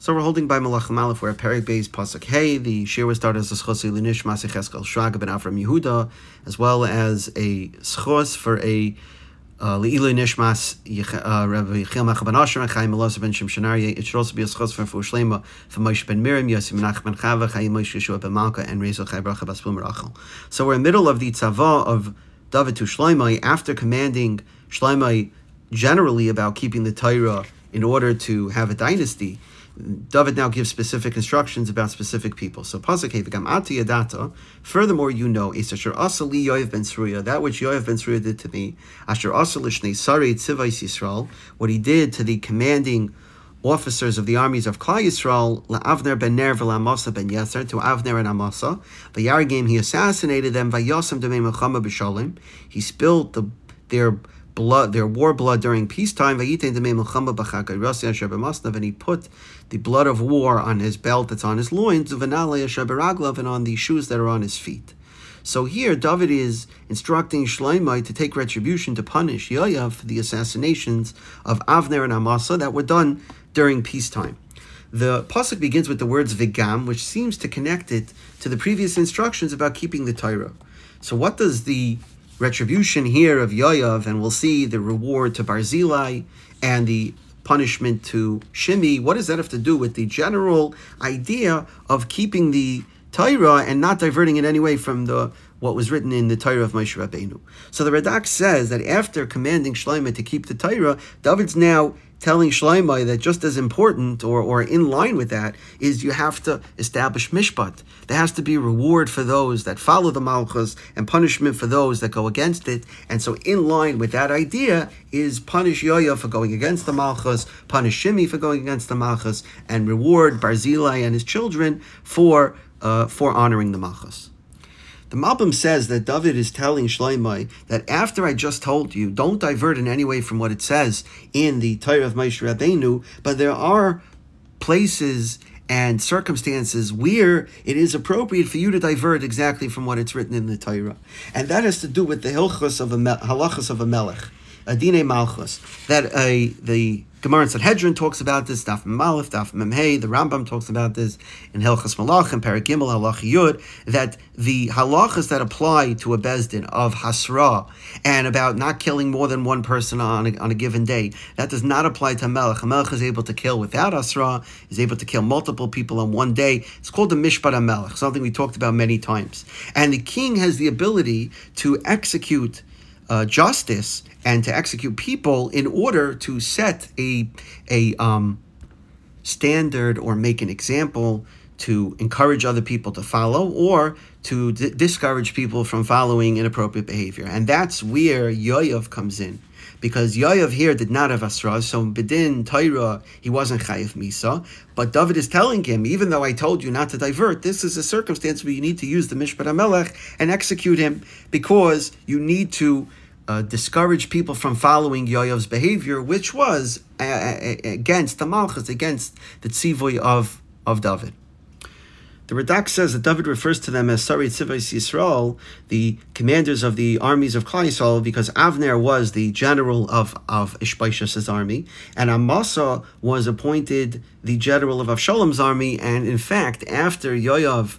So we're holding by Malach Malaf, where Perik Beis Pasuk Hey, the shir was started as a schos Linish Masich Eskel Shraga ben Avram Yehuda, as well as a schos for a uh, Le'ilu Nishmas uh, Rabbi Yechiel Macha ben Asher and Chaim Elosa ben Shimshonari. It should also be a schos for Fu Shlema for Moshe ben Miriam, Yosef Menach ben Chava, Chaim Moshe Yeshua ben Malka, and Rezo Chai Bracha Baspul Merachel. So we're in the middle of the tzava of David to Shloimei after commanding Shloimei generally about keeping the Torah in order to have a dynasty. David now gives specific instructions about specific people. So pasuk. Furthermore, you know Asher Asali ben that which Yoav ben Sruya did to me. Asher Asalishne Sari Tzivais Yisrael, what he did to the commanding officers of the armies of Klal Yisrael, Avner ben Ner v'Amasa ben Yeser, to Avner and Amasa. Vayargim, he assassinated them. Vayosam demei Melchama b'Shalim. He spilled the, their blood, their war blood during peacetime. And he put the blood of war on his belt that's on his loins, and on the shoes that are on his feet. So here, David is instructing Shloimeh to take retribution to punish Yoav for the assassinations of Avner and Amasa that were done during peacetime. The pasuk begins with the words "vigam," which seems to connect it to the previous instructions about keeping the Torah. So, what does the retribution here of Yoav, and we'll see the reward to Barzillai and the punishment to Shimi. What does that have to do with the general idea of keeping the Torah and not diverting it anyway from the what was written in the Torah of Moshe Rabbeinu? So the Radak says that after commanding Shlomo to keep the Torah, David's now telling Shlomo that just as important or, or in line with that is you have to establish mishpat. There has to be reward for those that follow the malchus and punishment for those that go against it. And so, in line with that idea is punish Yoya for going against the malchus, punish Shimi for going against the malchus, and reward Barzillai and his children for uh, for honoring the malchus. The Malbim says that David is telling Shloimeh that after I just told you, don't divert in any way from what it says in the Torah of Moshe Rabbeinu, but there are places and circumstances where it is appropriate for you to divert exactly from what it's written in the Torah. And that has to do with the hilchos of a halachas of a melech, adine malchus, that a the Gemara in Sanhedrin talks about this. Daf Malif, Daf Memhei. The Rambam talks about this in Hilchas Malach and Paragimel Halach Yud. That the halachas that apply to a bezdin of hasra and about not killing more than one person on a, on a given day, that does not apply to Melech. Melech is able to kill without hasra. Is able to kill multiple people on one day. It's called the Mishpat Melech, something we talked about many times. And the king has the ability to execute uh, justice and to execute people in order to set a a um, standard or make an example to encourage other people to follow or to d- discourage people from following inappropriate behavior. And that's where Yoav comes in. Because Yoav here did not have Asra, so Bedin, Torah, he wasn't Chayiv Misa. But David is telling him, even though I told you not to divert, this is a circumstance where you need to use the Mishpat HaMelech and execute him because you need to uh, discourage people from following Yoyov's behavior, which was uh, against the Malchus, against the tzivoy of, of David. The Radak says that David refers to them as Sari Tzivos Yisrael, the commanders of the armies of Klal Yisrael, because Avner was the general of, of Ishbaishas' army, and Amasa was appointed the general of Avshalom's army, and in fact, after Yoav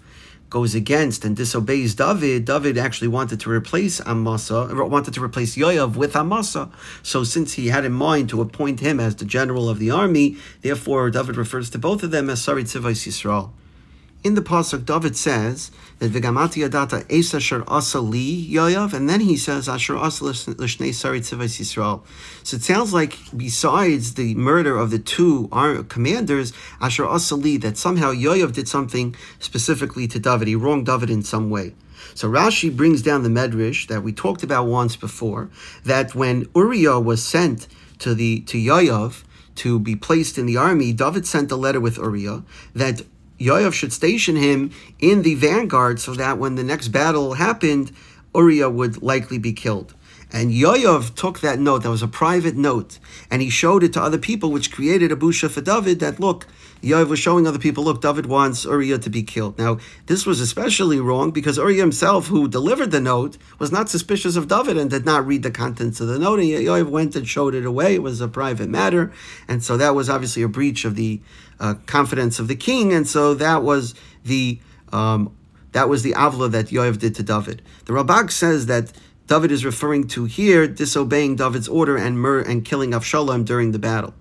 goes against and disobeys David, David actually wanted to replace Amasa, wanted to replace Yoav with Amasa. So since he had in mind to appoint him as the general of the army, therefore David refers to both of them as Sari Tzivos Yisrael. In the pasuk, David says that Vigamati Adata Es Asher Asa Li Yoav, and then he says Asher Asa Lishnei Sari Tzivos Yisrael. So it sounds like besides the murder of the two commanders, Asher Asa Li, that somehow Yoav did something specifically to David. He wronged David in some way. So Rashi brings down the Medrash that we talked about once before, that when Uriah was sent to the to Yoav to be placed in the army, David sent a letter with Uriah that Yoav should station him in the vanguard so that when the next battle happened, Uriah would likely be killed. And Yoav took that note, that was a private note, and he showed it to other people, which created a busha for David that, look, Yoav was showing other people, look, David wants Uriah to be killed. Now, this was especially wrong because Uriah himself, who delivered the note, was not suspicious of David and did not read the contents of the note. And Yoav went and showed it away. It was a private matter. And so that was obviously a breach of the uh, confidence of the king. And so that was the um, that was the avla that Yoav did to David. The Ralbag says that David is referring to here disobeying David's order and mur- and killing Avshalom during the battle.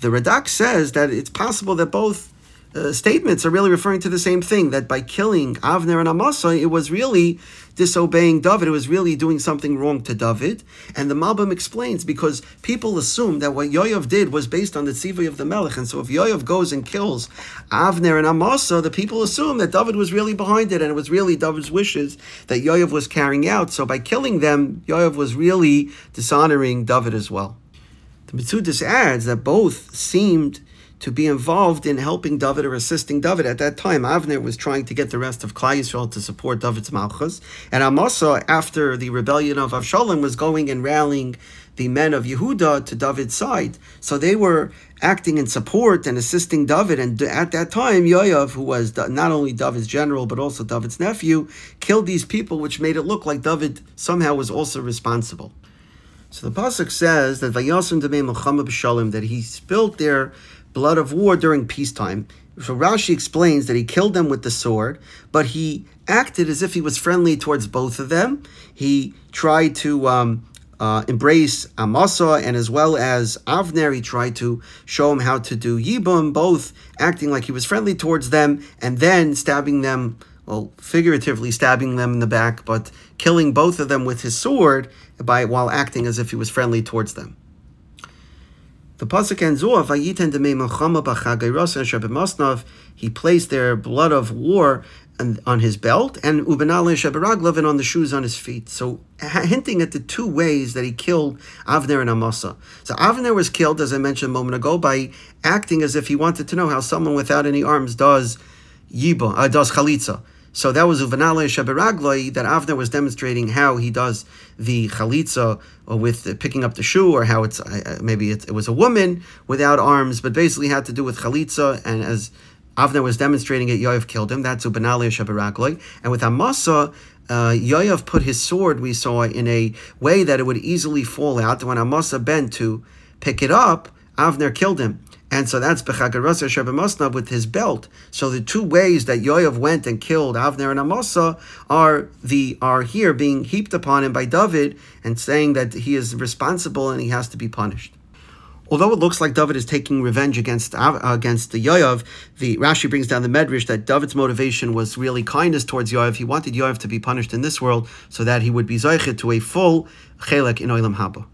The Radak says that it's possible that both uh, statements are really referring to the same thing that by killing Avner and Amasa, it was really disobeying David. It was really doing something wrong to David. And the Malbim explains because people assume that what Yoav did was based on the tzivay of the Melech. And so if Yoav goes and kills Avner and Amasa, the people assume that David was really behind it and it was really David's wishes that Yoav was carrying out. So by killing them, Yoav was really dishonoring David as well. The Mitzudis adds that both seemed to be involved in helping David or assisting David. At that time, Avner was trying to get the rest of Klal Yisrael to support David's Malchus, and Amasa, after the rebellion of Avshalom, was going and rallying the men of Yehuda to David's side. So they were acting in support and assisting David. And at that time, Yoav, who was not only David's general but also David's nephew, killed these people, which made it look like David somehow was also responsible. So the pasuk says that Vayasim Demei Melchama B'Shalom that he spilled their blood of war during peacetime. So Rashi explains that he killed them with the sword, but he acted as if he was friendly towards both of them. He tried to um, uh, embrace Amasa and as well as Avner, he tried to show him how to do Yibum, both acting like he was friendly towards them and then stabbing them, well, figuratively stabbing them in the back, but killing both of them with his sword by while acting as if he was friendly towards them. The pasuk ends off, "Vayiten b'chagayros He placed their blood of war and, on his belt and ubenale sheberaglav and on the shoes on his feet. So hinting at the two ways that he killed Avner and Amasa. So Avner was killed, as I mentioned a moment ago, by acting as if he wanted to know how someone without any arms does yiba, uh, does chalitza. So that was Uvanale Shabiragloi that Avner was demonstrating how he does the chalitza with picking up the shoe, or how it's maybe it, it, was a woman without arms, but basically had to do with chalitza. And as Avner was demonstrating it, Yoav killed him. That's Uvanale Shabiragloi. And with Amasa, uh, Yoav put his sword, we saw, in a way that it would easily fall out. When Amasa bent to pick it up, Avner killed him. And so that's Bechagarasa Shebemasna with his belt. So the two ways that Yoav went and killed Avner and Amasa are the are here being heaped upon him by David and saying that he is responsible and he has to be punished. Although it looks like David is taking revenge against uh, against the Yoav, the Rashi brings down the Medrash that David's motivation was really kindness towards Yoav. He wanted Yoav to be punished in this world so that he would be zeichet to a full chelek in Olam Haba.